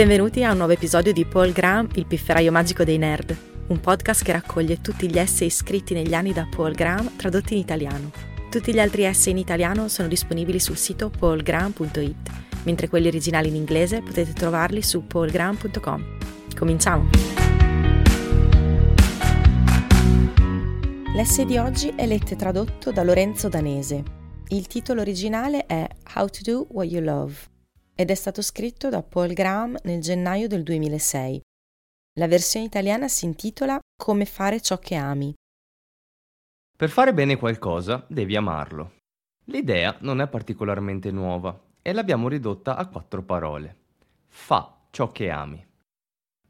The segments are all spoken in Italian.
Benvenuti a un nuovo episodio di Paul Graham, il pifferaio magico dei nerd, un podcast che raccoglie tutti gli essay scritti negli anni da Paul Graham tradotti in italiano. Tutti gli altri essay in italiano sono disponibili sul sito paulgraham.it, mentre quelli originali in inglese potete trovarli su paulgraham.com. Cominciamo! L'essay di oggi è letto e tradotto da Lorenzo Danese. Il titolo originale è How to Do What You Love ed è stato scritto da Paul Graham nel gennaio del 2006. La versione italiana si intitola Come fare ciò che ami. Per fare bene qualcosa devi amarlo. L'idea non è particolarmente nuova e l'abbiamo ridotta a quattro parole. Fa ciò che ami.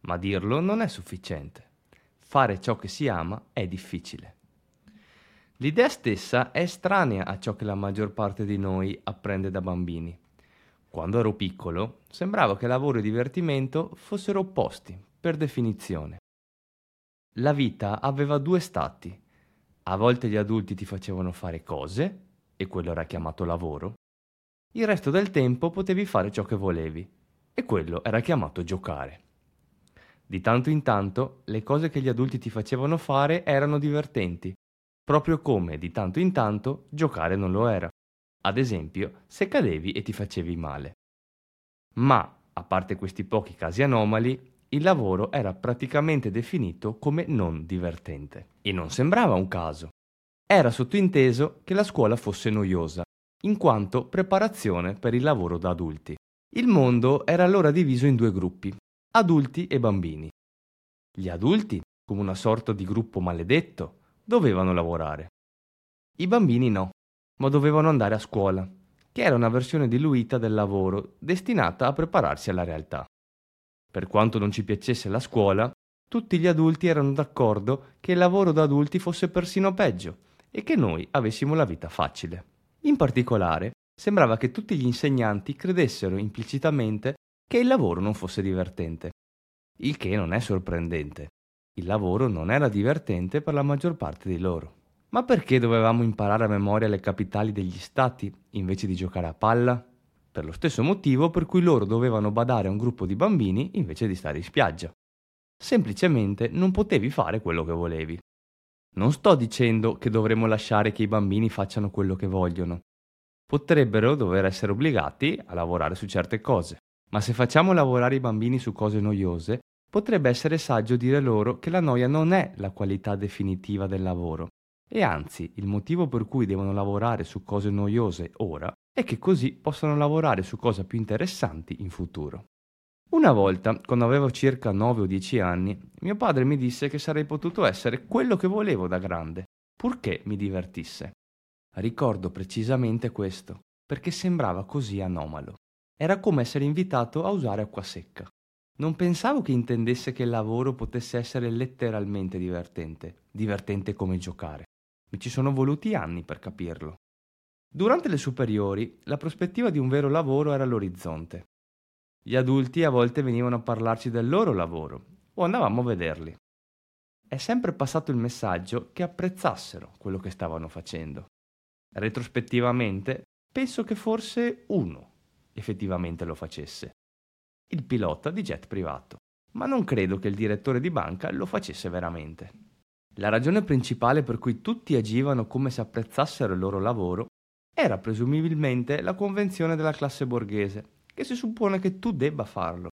Ma dirlo non è sufficiente. Fare ciò che si ama è difficile. L'idea stessa è estranea a ciò che la maggior parte di noi apprende da bambini. Quando ero piccolo, sembrava che lavoro e divertimento fossero opposti, per definizione. La vita aveva due stati. A volte gli adulti ti facevano fare cose, e quello era chiamato lavoro. Il resto del tempo potevi fare ciò che volevi, e quello era chiamato giocare. Di tanto in tanto le cose che gli adulti ti facevano fare erano divertenti, proprio come di tanto in tanto giocare non lo era ad esempio se cadevi e ti facevi male. Ma, a parte questi pochi casi anomali, il lavoro era praticamente definito come non divertente. E non sembrava un caso. Era sottointeso che la scuola fosse noiosa, in quanto preparazione per il lavoro da adulti. Il mondo era allora diviso in due gruppi, adulti e bambini. Gli adulti, come una sorta di gruppo maledetto, dovevano lavorare. I bambini no ma dovevano andare a scuola, che era una versione diluita del lavoro destinata a prepararsi alla realtà. Per quanto non ci piacesse la scuola, tutti gli adulti erano d'accordo che il lavoro da adulti fosse persino peggio e che noi avessimo la vita facile. In particolare, sembrava che tutti gli insegnanti credessero implicitamente che il lavoro non fosse divertente. Il che non è sorprendente. Il lavoro non era divertente per la maggior parte di loro. Ma perché dovevamo imparare a memoria le capitali degli stati invece di giocare a palla? Per lo stesso motivo per cui loro dovevano badare a un gruppo di bambini invece di stare in spiaggia. Semplicemente non potevi fare quello che volevi. Non sto dicendo che dovremmo lasciare che i bambini facciano quello che vogliono. Potrebbero dover essere obbligati a lavorare su certe cose, ma se facciamo lavorare i bambini su cose noiose, potrebbe essere saggio dire loro che la noia non è la qualità definitiva del lavoro, e anzi, il motivo per cui devono lavorare su cose noiose ora è che così possano lavorare su cose più interessanti in futuro. Una volta, quando avevo circa 9 o 10 anni, mio padre mi disse che sarei potuto essere quello che volevo da grande, purché mi divertisse. Ricordo precisamente questo, perché sembrava così anomalo. Era come essere invitato a usare acqua secca. Non pensavo che intendesse che il lavoro potesse essere letteralmente divertente, divertente come giocare. Mi ci sono voluti anni per capirlo. Durante le superiori, la prospettiva di un vero lavoro era all'orizzonte. Gli adulti a volte venivano a parlarci del loro lavoro o andavamo a vederli. È sempre passato il messaggio che apprezzassero quello che stavano facendo. Retrospettivamente, penso che forse uno effettivamente lo facesse. Il pilota di jet privato. Ma non credo che il direttore di banca lo facesse veramente. La ragione principale per cui tutti agivano come se apprezzassero il loro lavoro era presumibilmente la convenzione della classe borghese, che si suppone che tu debba farlo.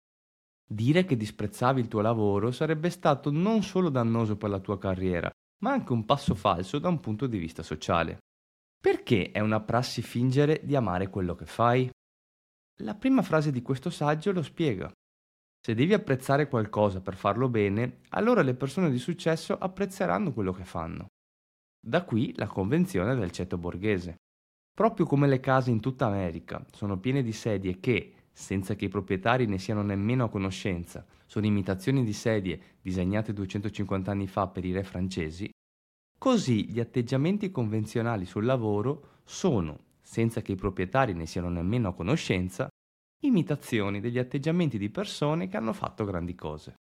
Dire che disprezzavi il tuo lavoro sarebbe stato non solo dannoso per la tua carriera, ma anche un passo falso da un punto di vista sociale. Perché è una prassi fingere di amare quello che fai? La prima frase di questo saggio lo spiega. Se devi apprezzare qualcosa per farlo bene, allora le persone di successo apprezzeranno quello che fanno. Da qui la convenzione del ceto borghese. Proprio come le case in tutta America sono piene di sedie che, senza che i proprietari ne siano nemmeno a conoscenza, sono imitazioni di sedie disegnate 250 anni fa per i re francesi, così gli atteggiamenti convenzionali sul lavoro sono, senza che i proprietari ne siano nemmeno a conoscenza, imitazioni degli atteggiamenti di persone che hanno fatto grandi cose.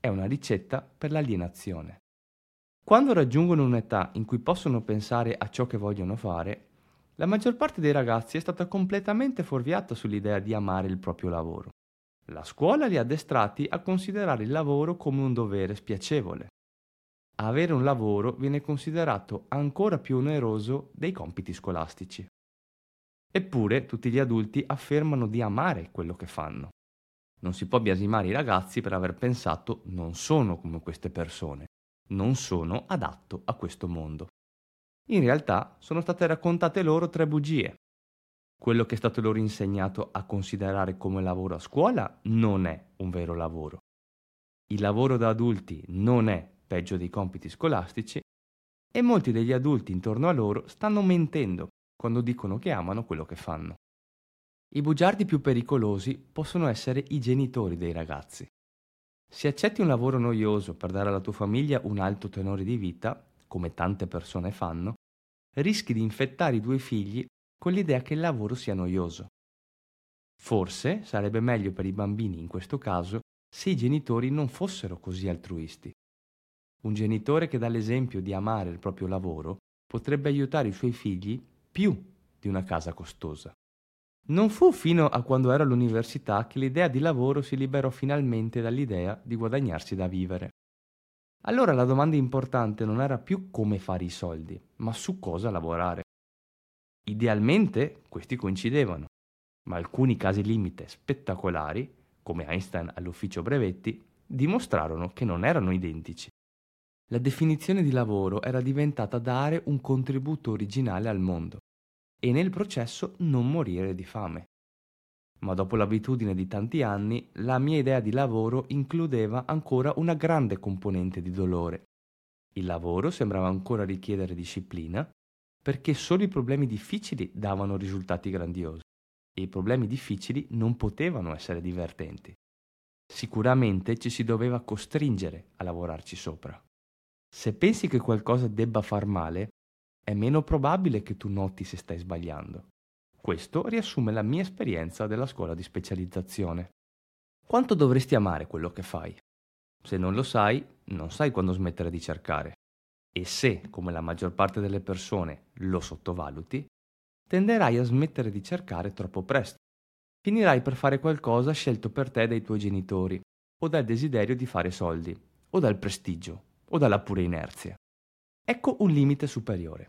È una ricetta per l'alienazione. Quando raggiungono un'età in cui possono pensare a ciò che vogliono fare, la maggior parte dei ragazzi è stata completamente fuorviata sull'idea di amare il proprio lavoro. La scuola li ha addestrati a considerare il lavoro come un dovere spiacevole. Avere un lavoro viene considerato ancora più oneroso dei compiti scolastici. Eppure tutti gli adulti affermano di amare quello che fanno. Non si può biasimare i ragazzi per aver pensato non sono come queste persone, non sono adatto a questo mondo. In realtà sono state raccontate loro tre bugie. Quello che è stato loro insegnato a considerare come lavoro a scuola non è un vero lavoro. Il lavoro da adulti non è peggio dei compiti scolastici e molti degli adulti intorno a loro stanno mentendo quando dicono che amano quello che fanno. I bugiardi più pericolosi possono essere i genitori dei ragazzi. Se accetti un lavoro noioso per dare alla tua famiglia un alto tenore di vita, come tante persone fanno, rischi di infettare i due figli con l'idea che il lavoro sia noioso. Forse sarebbe meglio per i bambini in questo caso se i genitori non fossero così altruisti. Un genitore che dà l'esempio di amare il proprio lavoro potrebbe aiutare i suoi figli più di una casa costosa. Non fu fino a quando ero all'università che l'idea di lavoro si liberò finalmente dall'idea di guadagnarsi da vivere. Allora la domanda importante non era più come fare i soldi, ma su cosa lavorare. Idealmente questi coincidevano, ma alcuni casi limite spettacolari, come Einstein all'ufficio brevetti, dimostrarono che non erano identici. La definizione di lavoro era diventata dare un contributo originale al mondo e nel processo non morire di fame. Ma dopo l'abitudine di tanti anni, la mia idea di lavoro includeva ancora una grande componente di dolore. Il lavoro sembrava ancora richiedere disciplina, perché solo i problemi difficili davano risultati grandiosi e i problemi difficili non potevano essere divertenti. Sicuramente ci si doveva costringere a lavorarci sopra. Se pensi che qualcosa debba far male, è meno probabile che tu noti se stai sbagliando. Questo riassume la mia esperienza della scuola di specializzazione. Quanto dovresti amare quello che fai? Se non lo sai, non sai quando smettere di cercare. E se, come la maggior parte delle persone, lo sottovaluti, tenderai a smettere di cercare troppo presto. Finirai per fare qualcosa scelto per te dai tuoi genitori, o dal desiderio di fare soldi, o dal prestigio, o dalla pura inerzia. Ecco un limite superiore.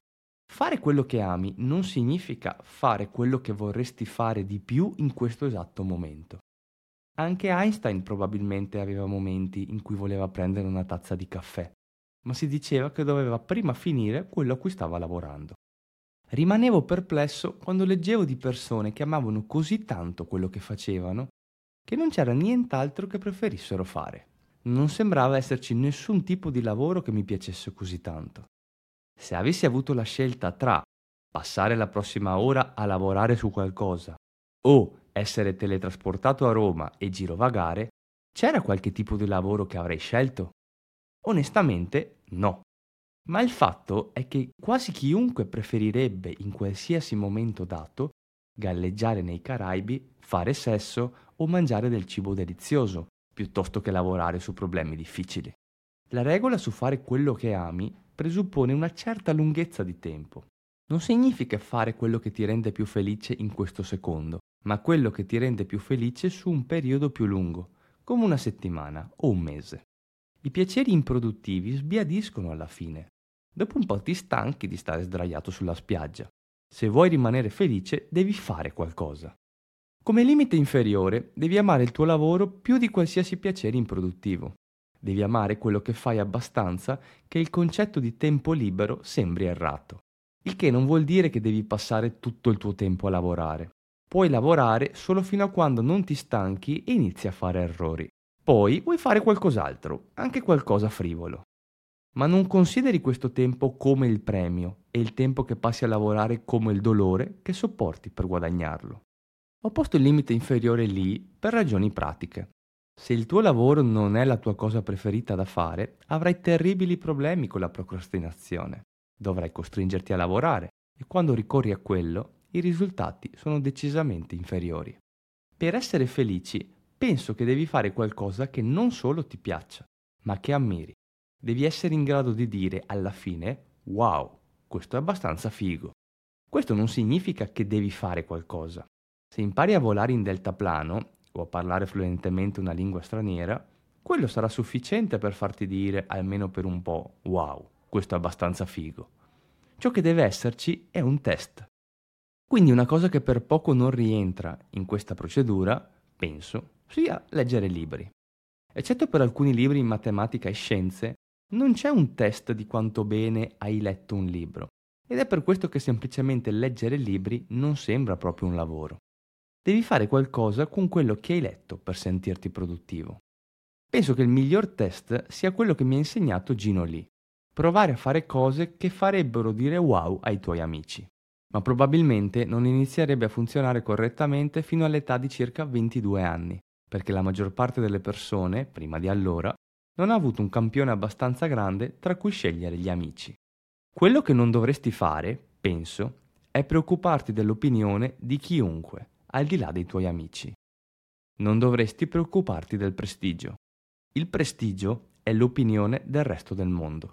Fare quello che ami non significa fare quello che vorresti fare di più in questo esatto momento. Anche Einstein probabilmente aveva momenti in cui voleva prendere una tazza di caffè, ma si diceva che doveva prima finire quello a cui stava lavorando. Rimanevo perplesso quando leggevo di persone che amavano così tanto quello che facevano che non c'era nient'altro che preferissero fare non sembrava esserci nessun tipo di lavoro che mi piacesse così tanto. Se avessi avuto la scelta tra passare la prossima ora a lavorare su qualcosa o essere teletrasportato a Roma e girovagare, c'era qualche tipo di lavoro che avrei scelto? Onestamente no. Ma il fatto è che quasi chiunque preferirebbe in qualsiasi momento dato galleggiare nei Caraibi, fare sesso o mangiare del cibo delizioso, piuttosto che lavorare su problemi difficili. La regola su fare quello che ami presuppone una certa lunghezza di tempo. Non significa fare quello che ti rende più felice in questo secondo, ma quello che ti rende più felice su un periodo più lungo, come una settimana o un mese. I piaceri improduttivi sbiadiscono alla fine. Dopo un po' ti stanchi di stare sdraiato sulla spiaggia. Se vuoi rimanere felice, devi fare qualcosa. Come limite inferiore, devi amare il tuo lavoro più di qualsiasi piacere improduttivo. Devi amare quello che fai abbastanza che il concetto di tempo libero sembri errato. Il che non vuol dire che devi passare tutto il tuo tempo a lavorare. Puoi lavorare solo fino a quando non ti stanchi e inizi a fare errori. Poi vuoi fare qualcos'altro, anche qualcosa frivolo. Ma non consideri questo tempo come il premio e il tempo che passi a lavorare come il dolore che sopporti per guadagnarlo. Ho posto il limite inferiore lì per ragioni pratiche. Se il tuo lavoro non è la tua cosa preferita da fare, avrai terribili problemi con la procrastinazione. Dovrai costringerti a lavorare e quando ricorri a quello, i risultati sono decisamente inferiori. Per essere felici, penso che devi fare qualcosa che non solo ti piaccia, ma che ammiri. Devi essere in grado di dire alla fine, wow, questo è abbastanza figo. Questo non significa che devi fare qualcosa, se impari a volare in deltaplano, o a parlare fluentemente una lingua straniera, quello sarà sufficiente per farti dire, almeno per un po', wow, questo è abbastanza figo. Ciò che deve esserci è un test. Quindi una cosa che per poco non rientra in questa procedura, penso, sia leggere libri. Eccetto per alcuni libri in matematica e scienze, non c'è un test di quanto bene hai letto un libro. Ed è per questo che semplicemente leggere libri non sembra proprio un lavoro. Devi fare qualcosa con quello che hai letto per sentirti produttivo. Penso che il miglior test sia quello che mi ha insegnato Gino Lee. Provare a fare cose che farebbero dire wow ai tuoi amici. Ma probabilmente non inizierebbe a funzionare correttamente fino all'età di circa 22 anni, perché la maggior parte delle persone, prima di allora, non ha avuto un campione abbastanza grande tra cui scegliere gli amici. Quello che non dovresti fare, penso, è preoccuparti dell'opinione di chiunque, al di là dei tuoi amici. Non dovresti preoccuparti del prestigio. Il prestigio è l'opinione del resto del mondo.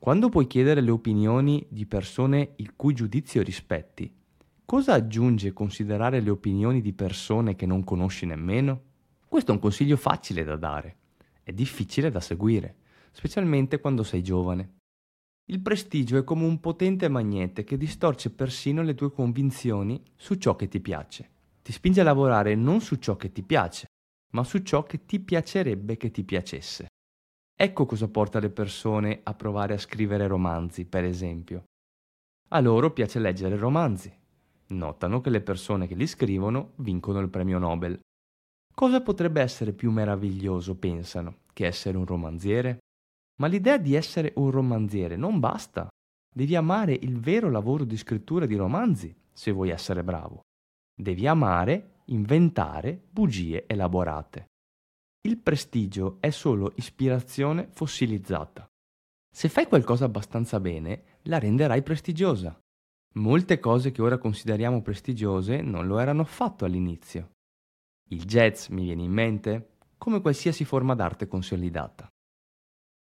Quando puoi chiedere le opinioni di persone il cui giudizio rispetti, cosa aggiunge considerare le opinioni di persone che non conosci nemmeno? Questo è un consiglio facile da dare, è difficile da seguire, specialmente quando sei giovane. Il prestigio è come un potente magnete che distorce persino le tue convinzioni su ciò che ti piace. Ti spinge a lavorare non su ciò che ti piace, ma su ciò che ti piacerebbe che ti piacesse. Ecco cosa porta le persone a provare a scrivere romanzi, per esempio. A loro piace leggere romanzi. Notano che le persone che li scrivono vincono il premio Nobel. Cosa potrebbe essere più meraviglioso, pensano, che essere un romanziere? Ma l'idea di essere un romanziere non basta. Devi amare il vero lavoro di scrittura di romanzi se vuoi essere bravo. Devi amare inventare bugie elaborate. Il prestigio è solo ispirazione fossilizzata. Se fai qualcosa abbastanza bene, la renderai prestigiosa. Molte cose che ora consideriamo prestigiose non lo erano affatto all'inizio. Il jazz mi viene in mente come qualsiasi forma d'arte consolidata.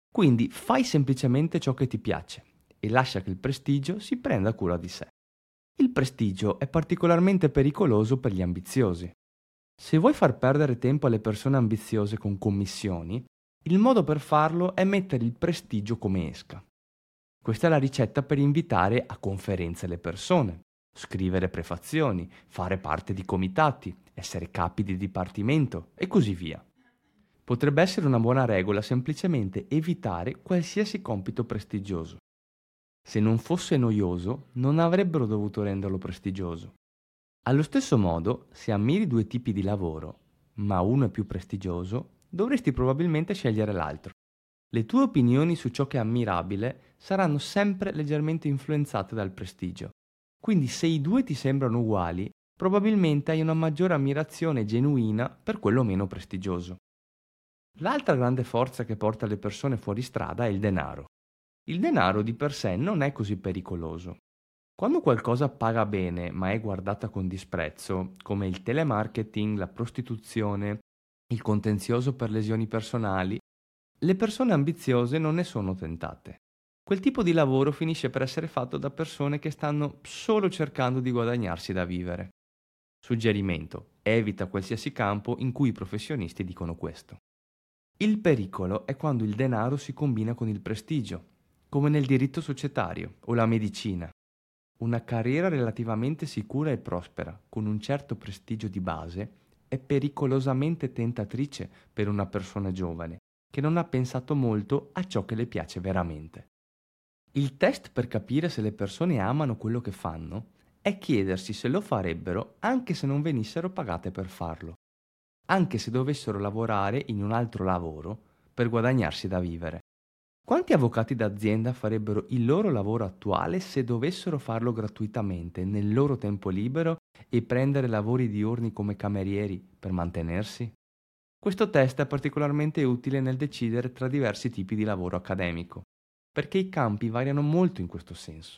Quindi fai semplicemente ciò che ti piace e lascia che il prestigio si prenda cura di sé. Il prestigio è particolarmente pericoloso per gli ambiziosi. Se vuoi far perdere tempo alle persone ambiziose con commissioni, il modo per farlo è mettere il prestigio come esca. Questa è la ricetta per invitare a conferenze le persone, scrivere prefazioni, fare parte di comitati, essere capi di dipartimento e così via. Potrebbe essere una buona regola semplicemente evitare qualsiasi compito prestigioso. Se non fosse noioso, non avrebbero dovuto renderlo prestigioso. Allo stesso modo, se ammiri due tipi di lavoro, ma uno è più prestigioso, dovresti probabilmente scegliere l'altro. Le tue opinioni su ciò che è ammirabile saranno sempre leggermente influenzate dal prestigio. Quindi se i due ti sembrano uguali, probabilmente hai una maggiore ammirazione genuina per quello meno prestigioso. L'altra grande forza che porta le persone fuori strada è il denaro. Il denaro di per sé non è così pericoloso. Quando qualcosa paga bene ma è guardata con disprezzo, come il telemarketing, la prostituzione, il contenzioso per lesioni personali, le persone ambiziose non ne sono tentate. Quel tipo di lavoro finisce per essere fatto da persone che stanno solo cercando di guadagnarsi da vivere. Suggerimento: evita qualsiasi campo in cui i professionisti dicono questo. Il pericolo è quando il denaro si combina con il prestigio, come nel diritto societario o la medicina. Una carriera relativamente sicura e prospera, con un certo prestigio di base, è pericolosamente tentatrice per una persona giovane che non ha pensato molto a ciò che le piace veramente. Il test per capire se le persone amano quello che fanno è chiedersi se lo farebbero anche se non venissero pagate per farlo anche se dovessero lavorare in un altro lavoro per guadagnarsi da vivere. Quanti avvocati d'azienda farebbero il loro lavoro attuale se dovessero farlo gratuitamente nel loro tempo libero e prendere lavori diurni come camerieri per mantenersi? Questo test è particolarmente utile nel decidere tra diversi tipi di lavoro accademico, perché i campi variano molto in questo senso.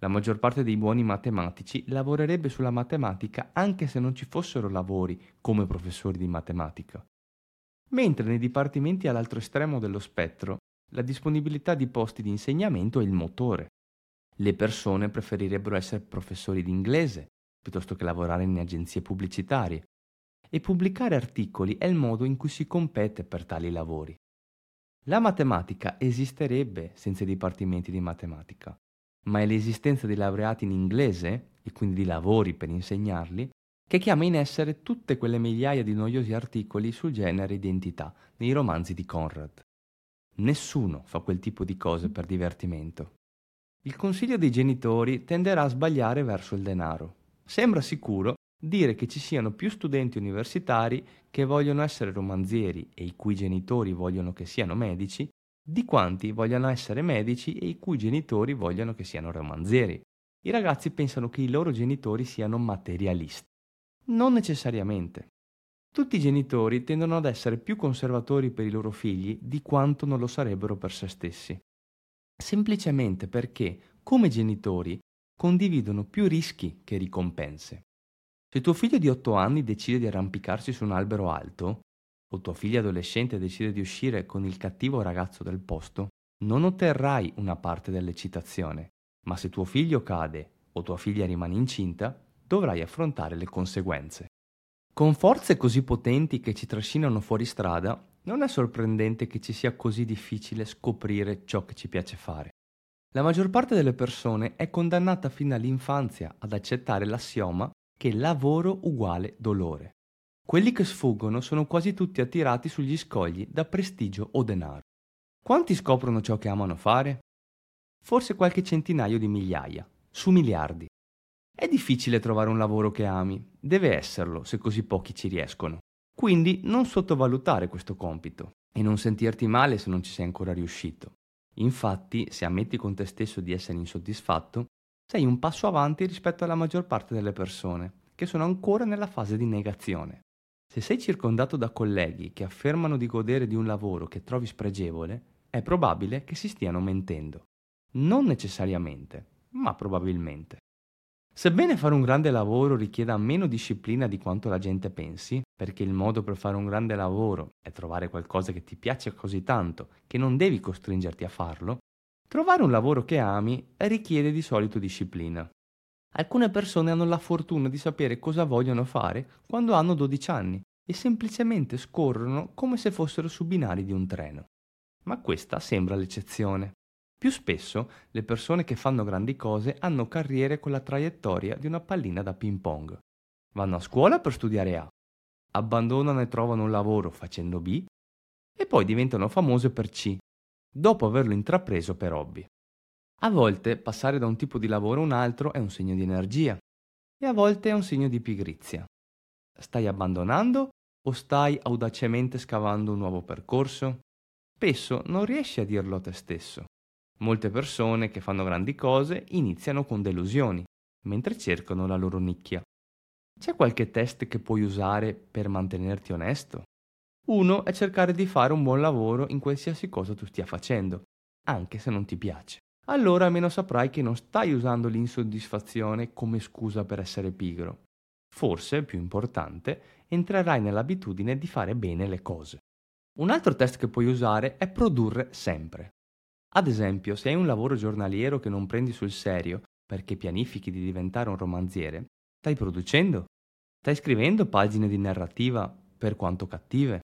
La maggior parte dei buoni matematici lavorerebbe sulla matematica anche se non ci fossero lavori come professori di matematica. Mentre nei dipartimenti all'altro estremo dello spettro la disponibilità di posti di insegnamento è il motore. Le persone preferirebbero essere professori di inglese piuttosto che lavorare in agenzie pubblicitarie. e pubblicare articoli è il modo in cui si compete per tali lavori. La matematica esisterebbe senza i dipartimenti di matematica, ma è l'esistenza di laureati in inglese, e quindi di lavori per insegnarli, che chiama in essere tutte quelle migliaia di noiosi articoli sul genere identità nei romanzi di Conrad. Nessuno fa quel tipo di cose per divertimento. Il consiglio dei genitori tenderà a sbagliare verso il denaro. Sembra sicuro dire che ci siano più studenti universitari che vogliono essere romanzieri e i cui genitori vogliono che siano medici, di quanti vogliano essere medici e i cui genitori vogliono che siano romanzieri. I ragazzi pensano che i loro genitori siano materialisti. Non necessariamente. Tutti i genitori tendono ad essere più conservatori per i loro figli di quanto non lo sarebbero per se stessi. Semplicemente perché, come genitori, condividono più rischi che ricompense. Se tuo figlio di 8 anni decide di arrampicarsi su un albero alto, o tua figlia adolescente decide di uscire con il cattivo ragazzo del posto, non otterrai una parte dell'eccitazione, ma se tuo figlio cade o tua figlia rimane incinta, dovrai affrontare le conseguenze. Con forze così potenti che ci trascinano fuori strada, non è sorprendente che ci sia così difficile scoprire ciò che ci piace fare. La maggior parte delle persone è condannata fin dall'infanzia ad accettare l'assioma che lavoro uguale dolore. Quelli che sfuggono sono quasi tutti attirati sugli scogli da prestigio o denaro. Quanti scoprono ciò che amano fare? Forse qualche centinaio di migliaia, su miliardi. È difficile trovare un lavoro che ami, deve esserlo se così pochi ci riescono. Quindi non sottovalutare questo compito e non sentirti male se non ci sei ancora riuscito. Infatti, se ammetti con te stesso di essere insoddisfatto, sei un passo avanti rispetto alla maggior parte delle persone, che sono ancora nella fase di negazione. Se sei circondato da colleghi che affermano di godere di un lavoro che trovi spregevole, è probabile che si stiano mentendo. Non necessariamente, ma probabilmente. Sebbene fare un grande lavoro richieda meno disciplina di quanto la gente pensi, perché il modo per fare un grande lavoro è trovare qualcosa che ti piace così tanto che non devi costringerti a farlo, trovare un lavoro che ami richiede di solito disciplina. Alcune persone hanno la fortuna di sapere cosa vogliono fare quando hanno 12 anni e semplicemente scorrono come se fossero su binari di un treno. Ma questa sembra l'eccezione. Più spesso le persone che fanno grandi cose hanno carriere con la traiettoria di una pallina da ping pong. Vanno a scuola per studiare A, abbandonano e trovano un lavoro facendo B e poi diventano famose per C, dopo averlo intrapreso per hobby. A volte passare da un tipo di lavoro a un altro è un segno di energia e a volte è un segno di pigrizia. Stai abbandonando o stai audacemente scavando un nuovo percorso? Spesso non riesci a dirlo a te stesso. Molte persone che fanno grandi cose iniziano con delusioni, mentre cercano la loro nicchia. C'è qualche test che puoi usare per mantenerti onesto? Uno è cercare di fare un buon lavoro in qualsiasi cosa tu stia facendo, anche se non ti piace. Allora almeno saprai che non stai usando l'insoddisfazione come scusa per essere pigro. Forse, più importante, entrerai nell'abitudine di fare bene le cose. Un altro test che puoi usare è produrre sempre. Ad esempio, se hai un lavoro giornaliero che non prendi sul serio perché pianifichi di diventare un romanziere, stai producendo? Stai scrivendo pagine di narrativa per quanto cattive?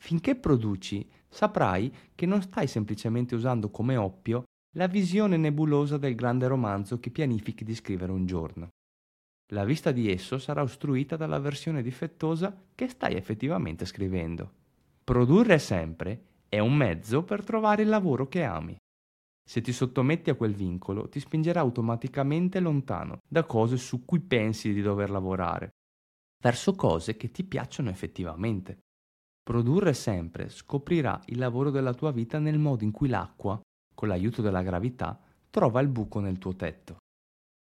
Finché produci, saprai che non stai semplicemente usando come oppio la visione nebulosa del grande romanzo che pianifichi di scrivere un giorno. La vista di esso sarà ostruita dalla versione difettosa che stai effettivamente scrivendo. Produrre sempre è un mezzo per trovare il lavoro che ami. Se ti sottometti a quel vincolo, ti spingerà automaticamente lontano da cose su cui pensi di dover lavorare, verso cose che ti piacciono effettivamente. Produrre sempre scoprirà il lavoro della tua vita nel modo in cui l'acqua, con l'aiuto della gravità, trova il buco nel tuo tetto.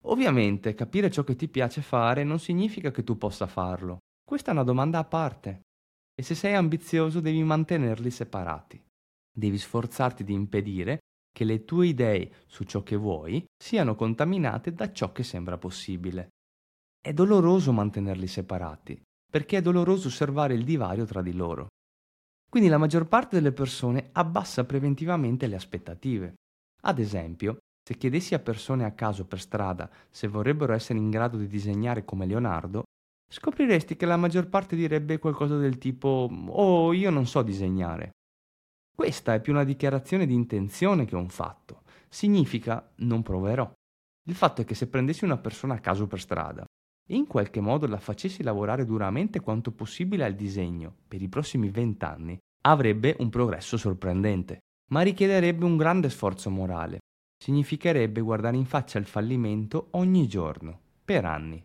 Ovviamente capire ciò che ti piace fare non significa che tu possa farlo. Questa è una domanda a parte e se sei ambizioso devi mantenerli separati. Devi sforzarti di impedire che le tue idee su ciò che vuoi siano contaminate da ciò che sembra possibile. È doloroso mantenerli separati, perché è doloroso osservare il divario tra di loro. Quindi la maggior parte delle persone abbassa preventivamente le aspettative. Ad esempio, se chiedessi a persone a caso per strada se vorrebbero essere in grado di disegnare come Leonardo, scopriresti che la maggior parte direbbe qualcosa del tipo Oh, io non so disegnare. Questa è più una dichiarazione di intenzione che un fatto. Significa non proverò. Il fatto è che se prendessi una persona a caso per strada e in qualche modo la facessi lavorare duramente quanto possibile al disegno per i prossimi vent'anni, avrebbe un progresso sorprendente, ma richiederebbe un grande sforzo morale. Significherebbe guardare in faccia il fallimento ogni giorno, per anni.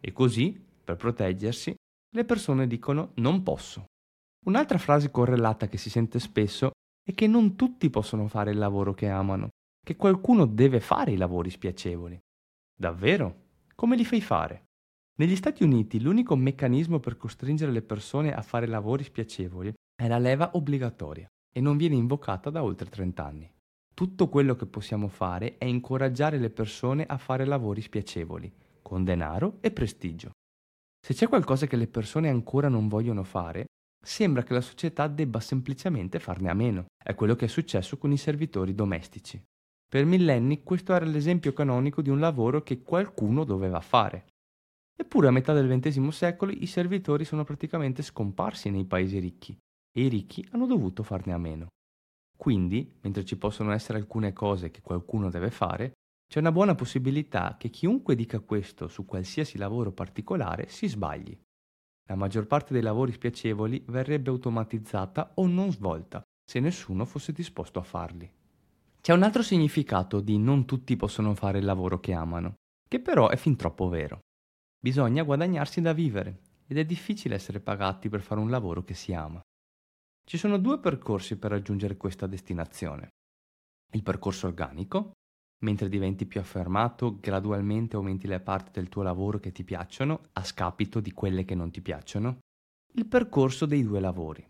E così, per proteggersi, le persone dicono non posso. Un'altra frase correlata che si sente spesso è che non tutti possono fare il lavoro che amano, che qualcuno deve fare i lavori spiacevoli. Davvero? Come li fai fare? Negli Stati Uniti l'unico meccanismo per costringere le persone a fare lavori spiacevoli è la leva obbligatoria e non viene invocata da oltre 30 anni. Tutto quello che possiamo fare è incoraggiare le persone a fare lavori spiacevoli, con denaro e prestigio. Se c'è qualcosa che le persone ancora non vogliono fare, sembra che la società debba semplicemente farne a meno. È quello che è successo con i servitori domestici. Per millenni questo era l'esempio canonico di un lavoro che qualcuno doveva fare. Eppure a metà del XX secolo i servitori sono praticamente scomparsi nei paesi ricchi e i ricchi hanno dovuto farne a meno. Quindi, mentre ci possono essere alcune cose che qualcuno deve fare, c'è una buona possibilità che chiunque dica questo su qualsiasi lavoro particolare si sbagli. La maggior parte dei lavori spiacevoli verrebbe automatizzata o non svolta se nessuno fosse disposto a farli. C'è un altro significato di non tutti possono fare il lavoro che amano, che però è fin troppo vero. Bisogna guadagnarsi da vivere ed è difficile essere pagati per fare un lavoro che si ama. Ci sono due percorsi per raggiungere questa destinazione. Il percorso organico, mentre diventi più affermato, gradualmente aumenti le parti del tuo lavoro che ti piacciono a scapito di quelle che non ti piacciono. Il percorso dei due lavori,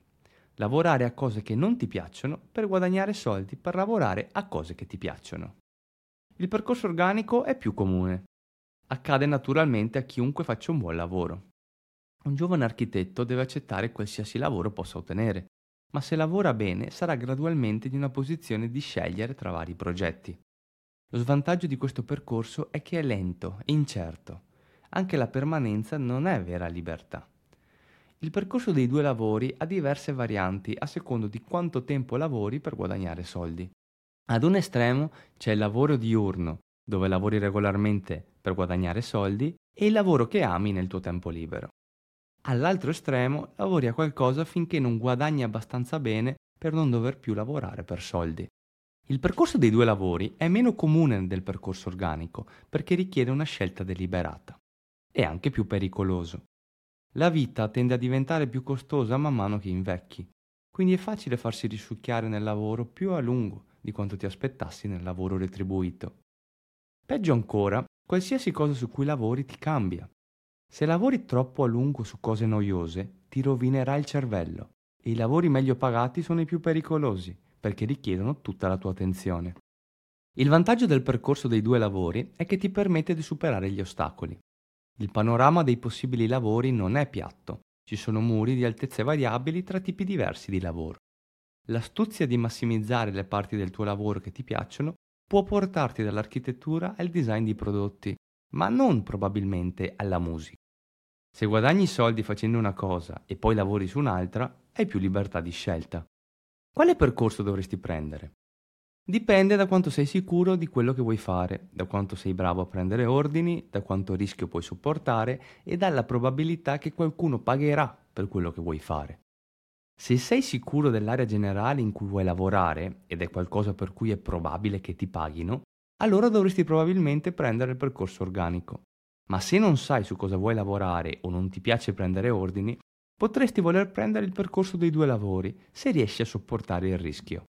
lavorare a cose che non ti piacciono per guadagnare soldi per lavorare a cose che ti piacciono. Il percorso organico è più comune. Accade naturalmente a chiunque faccia un buon lavoro. Un giovane architetto deve accettare qualsiasi lavoro possa ottenere, ma se lavora bene sarà gradualmente in una posizione di scegliere tra vari progetti. Lo svantaggio di questo percorso è che è lento incerto. Anche la permanenza non è vera libertà. Il percorso dei due lavori ha diverse varianti a secondo di quanto tempo lavori per guadagnare soldi. Ad un estremo c'è il lavoro diurno, dove lavori regolarmente per guadagnare soldi, e il lavoro che ami nel tuo tempo libero. All'altro estremo lavori a qualcosa finché non guadagni abbastanza bene per non dover più lavorare per soldi. Il percorso dei due lavori è meno comune del percorso organico perché richiede una scelta deliberata. È anche più pericoloso. La vita tende a diventare più costosa man mano che invecchi, quindi è facile farsi risucchiare nel lavoro più a lungo di quanto ti aspettassi nel lavoro retribuito. Peggio ancora, qualsiasi cosa su cui lavori ti cambia. Se lavori troppo a lungo su cose noiose, ti rovinerà il cervello e i lavori meglio pagati sono i più pericolosi perché richiedono tutta la tua attenzione. Il vantaggio del percorso dei due lavori è che ti permette di superare gli ostacoli. Il panorama dei possibili lavori non è piatto, ci sono muri di altezze variabili tra tipi diversi di lavoro. L'astuzia di massimizzare le parti del tuo lavoro che ti piacciono può portarti dall'architettura al design di prodotti, ma non probabilmente alla musica. Se guadagni soldi facendo una cosa e poi lavori su un'altra, hai più libertà di scelta. Quale percorso dovresti prendere? Dipende da quanto sei sicuro di quello che vuoi fare, da quanto sei bravo a prendere ordini, da quanto rischio puoi sopportare e dalla probabilità che qualcuno pagherà per quello che vuoi fare. Se sei sicuro dell'area generale in cui vuoi lavorare, ed è qualcosa per cui è probabile che ti paghino, allora dovresti probabilmente prendere il percorso organico. Ma se non sai su cosa vuoi lavorare o non ti piace prendere ordini, potresti voler prendere il percorso dei due lavori se riesci a sopportare il rischio.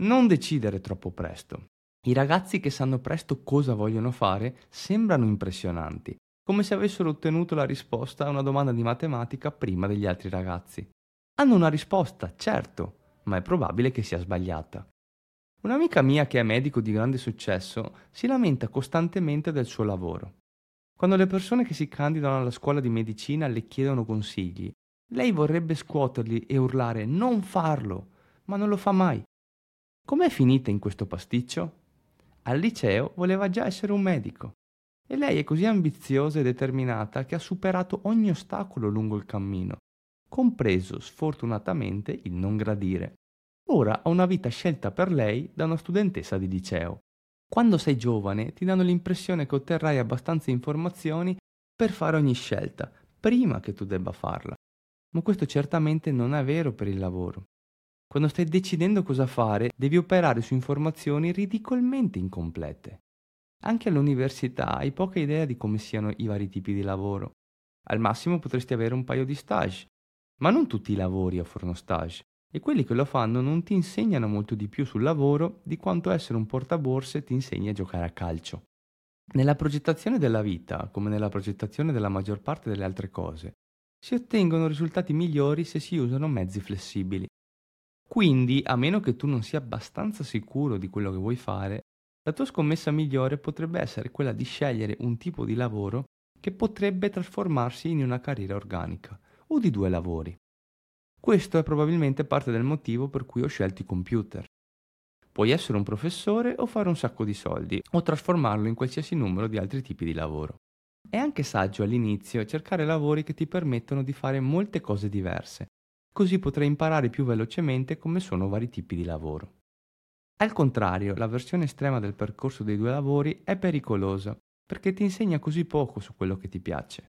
Non decidere troppo presto. I ragazzi che sanno presto cosa vogliono fare sembrano impressionanti, come se avessero ottenuto la risposta a una domanda di matematica prima degli altri ragazzi. Hanno una risposta, certo, ma è probabile che sia sbagliata. Un'amica mia che è medico di grande successo si lamenta costantemente del suo lavoro. Quando le persone che si candidano alla scuola di medicina le chiedono consigli, lei vorrebbe scuoterli e urlare non farlo, ma non lo fa mai. Com'è finita in questo pasticcio? Al liceo voleva già essere un medico. E lei è così ambiziosa e determinata che ha superato ogni ostacolo lungo il cammino, compreso sfortunatamente il non gradire. Ora ha una vita scelta per lei da una studentessa di liceo. Quando sei giovane ti danno l'impressione che otterrai abbastanza informazioni per fare ogni scelta, prima che tu debba farla. Ma questo certamente non è vero per il lavoro. Quando stai decidendo cosa fare, devi operare su informazioni ridicolmente incomplete. Anche all'università hai poca idea di come siano i vari tipi di lavoro. Al massimo potresti avere un paio di stage, ma non tutti i lavori offrono stage e quelli che lo fanno non ti insegnano molto di più sul lavoro di quanto essere un portaborse ti insegni a giocare a calcio. Nella progettazione della vita, come nella progettazione della maggior parte delle altre cose, si ottengono risultati migliori se si usano mezzi flessibili. Quindi, a meno che tu non sia abbastanza sicuro di quello che vuoi fare, la tua scommessa migliore potrebbe essere quella di scegliere un tipo di lavoro che potrebbe trasformarsi in una carriera organica o di due lavori. Questo è probabilmente parte del motivo per cui ho scelto i computer. Puoi essere un professore o fare un sacco di soldi o trasformarlo in qualsiasi numero di altri tipi di lavoro. È anche saggio all'inizio cercare lavori che ti permettono di fare molte cose diverse, così potrai imparare più velocemente come sono vari tipi di lavoro. Al contrario, la versione estrema del percorso dei due lavori è pericolosa perché ti insegna così poco su quello che ti piace.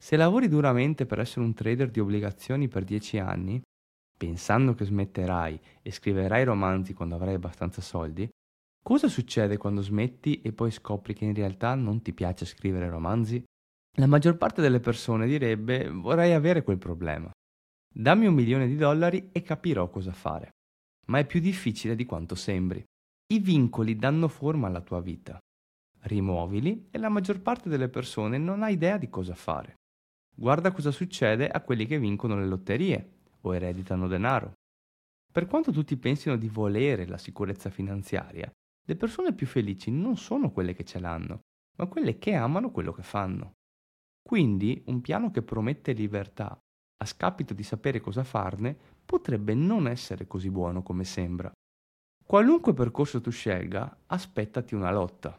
Se lavori duramente per essere un trader di obbligazioni per 10 anni, pensando che smetterai e scriverai romanzi quando avrai abbastanza soldi, cosa succede quando smetti e poi scopri che in realtà non ti piace scrivere romanzi? La maggior parte delle persone direbbe vorrei avere quel problema. Dammi un milione di dollari e capirò cosa fare ma è più difficile di quanto sembri. I vincoli danno forma alla tua vita. Rimuovili e la maggior parte delle persone non ha idea di cosa fare. Guarda cosa succede a quelli che vincono le lotterie o ereditano denaro. Per quanto tutti pensino di volere la sicurezza finanziaria, le persone più felici non sono quelle che ce l'hanno, ma quelle che amano quello che fanno. Quindi un piano che promette libertà, a scapito di sapere cosa farne, potrebbe non essere così buono come sembra. Qualunque percorso tu scelga, aspettati una lotta.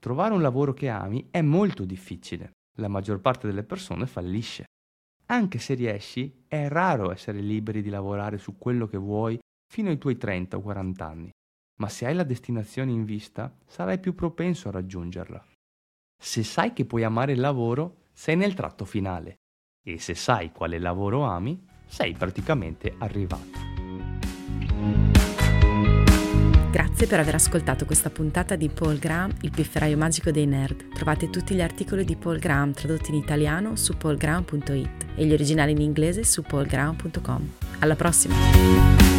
Trovare un lavoro che ami è molto difficile. La maggior parte delle persone fallisce. Anche se riesci, è raro essere liberi di lavorare su quello che vuoi fino ai tuoi 30 o 40 anni. Ma se hai la destinazione in vista, sarai più propenso a raggiungerla. Se sai che puoi amare il lavoro, sei nel tratto finale. E se sai quale lavoro ami, sei praticamente arrivato. Grazie per aver ascoltato questa puntata di Paul Graham, il pifferaio magico dei nerd. Trovate tutti gli articoli di Paul Graham tradotti in italiano su paulgraham.it e gli originali in inglese su paulgraham.com. Alla prossima!